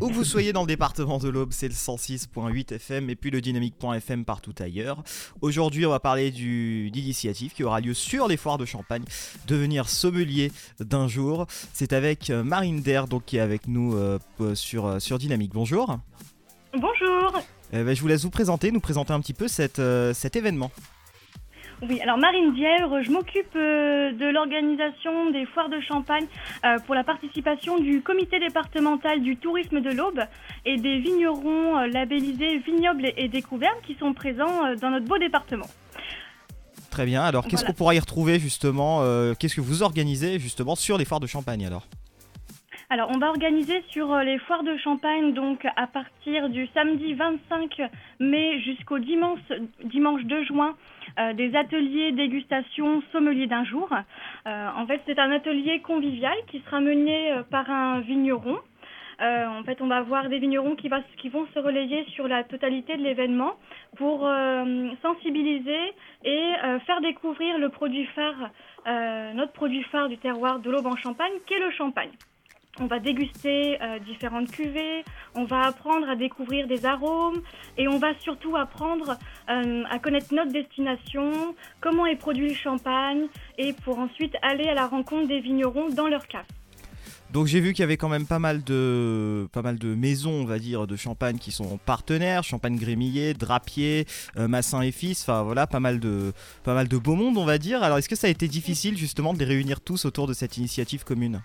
Où que vous soyez dans le département de l'Aube, c'est le 106.8 FM et puis le dynamique.fm partout ailleurs. Aujourd'hui, on va parler du d'initiative qui aura lieu sur les foires de Champagne, devenir sommelier d'un jour. C'est avec euh, Marine Der donc qui est avec nous euh, sur euh, sur Dynamique. Bonjour. Bonjour. Eh ben, je vous laisse vous présenter, nous présenter un petit peu cette, cet événement. Oui, alors Marine Dièvre, je m'occupe euh, de l'organisation des foires de Champagne euh, pour la participation du comité départemental du tourisme de l'Aube et des vignerons euh, labellisés vignobles et découvertes qui sont présents dans notre beau département. Très bien, alors qu'est-ce qu'on pourra y retrouver justement Qu'est-ce que vous organisez justement sur les foires de Champagne alors? Alors, on va organiser sur les foires de Champagne, donc à partir du samedi 25 mai jusqu'au dimanche, dimanche 2 juin, euh, des ateliers dégustation sommelier d'un jour. Euh, en fait, c'est un atelier convivial qui sera mené euh, par un vigneron. en fait, on va avoir des vignerons qui, qui, vont se relayer sur la totalité de l'événement pour sensibiliser et faire découvrir le produit phare, notre produit phare du terroir de l'Aube en Champagne, qui est le champagne. On va déguster euh, différentes cuvées, on va apprendre à découvrir des arômes et on va surtout apprendre euh, à connaître notre destination, comment est produit le champagne et pour ensuite aller à la rencontre des vignerons dans leur cave. Donc j'ai vu qu'il y avait quand même pas mal de pas mal de maisons, on va dire, de champagne qui sont partenaires, Champagne Grémillet, Drapier, euh, Massin et Fils, enfin voilà, pas mal de pas mal de beau monde, on va dire. Alors est-ce que ça a été difficile justement de les réunir tous autour de cette initiative commune?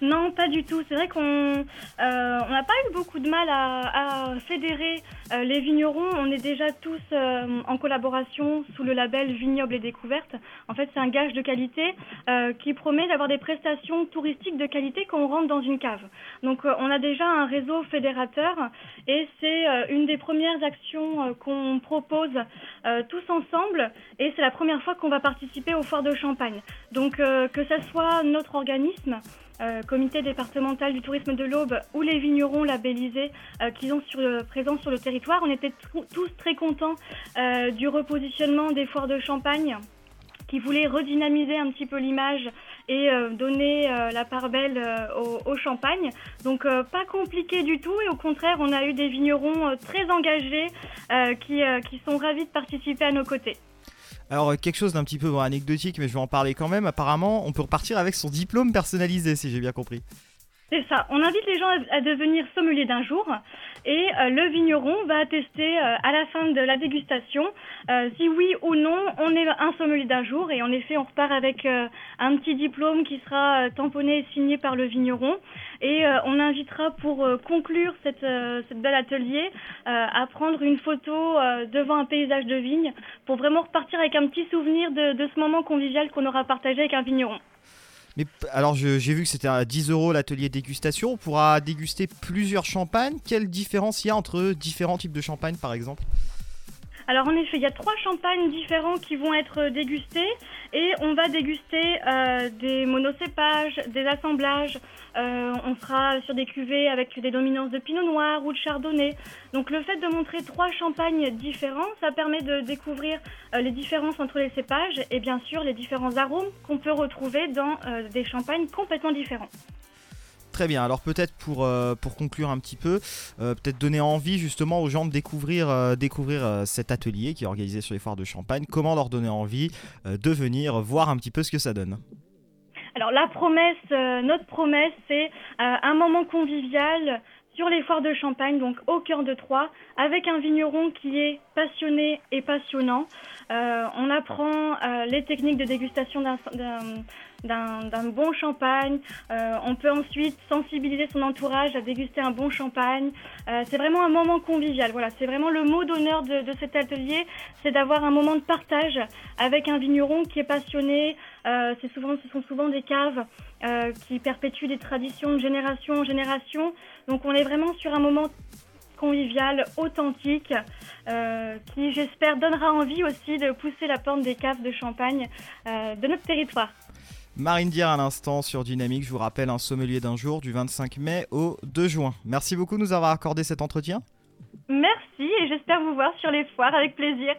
Non, pas du tout. C'est vrai qu'on euh, n'a pas eu beaucoup de mal à, fédérer euh, les vignerons. On est déjà tous euh, en collaboration sous le label Vignoble et Découverte. En fait, c'est un gage de qualité qui promet d'avoir des prestations touristiques de qualité quand on rentre dans une cave. Donc, on a déjà un réseau fédérateur et c'est une des premières actions qu'on propose tous ensemble. Et c'est la première fois qu'on va participer au Foire de Champagne. Donc, que ce soit notre organisme, euh, comité départemental du tourisme de l'Aube ou les vignerons labellisés euh, qui sont sur, présents sur le territoire. On était tous très contents euh, du repositionnement des foires de Champagne qui voulait redynamiser un petit peu l'image et donner la part belle au, champagne. Donc pas compliqué du tout et au contraire on a eu des vignerons très engagés qui, qui sont ravis de participer à nos côtés. Alors, quelque chose d'un petit peu anecdotique, mais je vais en parler quand même. Apparemment, on peut repartir avec son diplôme personnalisé, si j'ai bien compris. C'est ça. On invite les gens à devenir sommelier d'un jour et euh, le vigneron va attester euh, à la fin de la dégustation euh, si oui ou non on est un sommelier d'un jour et en effet on repart avec un petit diplôme qui sera tamponné et signé par le vigneron et on invitera pour conclure cette, cette bel atelier à prendre une photo devant un paysage de vigne pour vraiment repartir avec un petit souvenir de, de ce moment convivial qu'on aura partagé avec un vigneron. Mais alors j'ai vu que c'était à 10 euros l'atelier dégustation. On pourra déguster plusieurs champagnes. Quelle différence il y a entre différents types de champagne par exemple? Alors en effet, il y a trois champagnes différents qui vont être dégustés et on va déguster euh, des monocépages, des assemblages. Euh, on sera sur des cuvées avec des dominances de pinot noir ou de chardonnay. Donc le fait de montrer trois champagnes différents, ça permet de découvrir euh, les différences entre les cépages et bien sûr les différents arômes qu'on peut retrouver dans des champagnes complètement différents. Très bien, alors peut-être pour, euh, pour conclure un petit peu, euh, peut-être donner envie justement aux gens de découvrir, euh, découvrir cet atelier qui est organisé sur les foires de Champagne, comment leur donner envie de venir voir un petit peu ce que ça donne? Alors la promesse, notre promesse, c'est un moment convivial sur les foires de Champagne, donc au cœur de Troyes, avec un vigneron qui est passionné et passionnant. on apprend les techniques de dégustation d'un bon champagne. Euh, on peut ensuite sensibiliser son entourage à déguster un bon champagne. Euh, c'est vraiment un moment convivial. Voilà, c'est vraiment le mot d'honneur de, cet atelier, c'est d'avoir un moment de partage avec un vigneron qui est passionné. Euh, souvent, ce sont souvent des caves qui perpétuent des traditions de génération en génération. Donc on est vraiment sur un moment convivial, authentique, qui j'espère donnera envie aussi de pousser la porte des caves de champagne de notre territoire. Marine Dier à l'instant sur Dynamique, je vous rappelle un sommelier d'un jour du 25 mai au 2 juin. Merci beaucoup de nous avoir accordé cet entretien. Merci et j'espère vous voir sur les foires avec plaisir.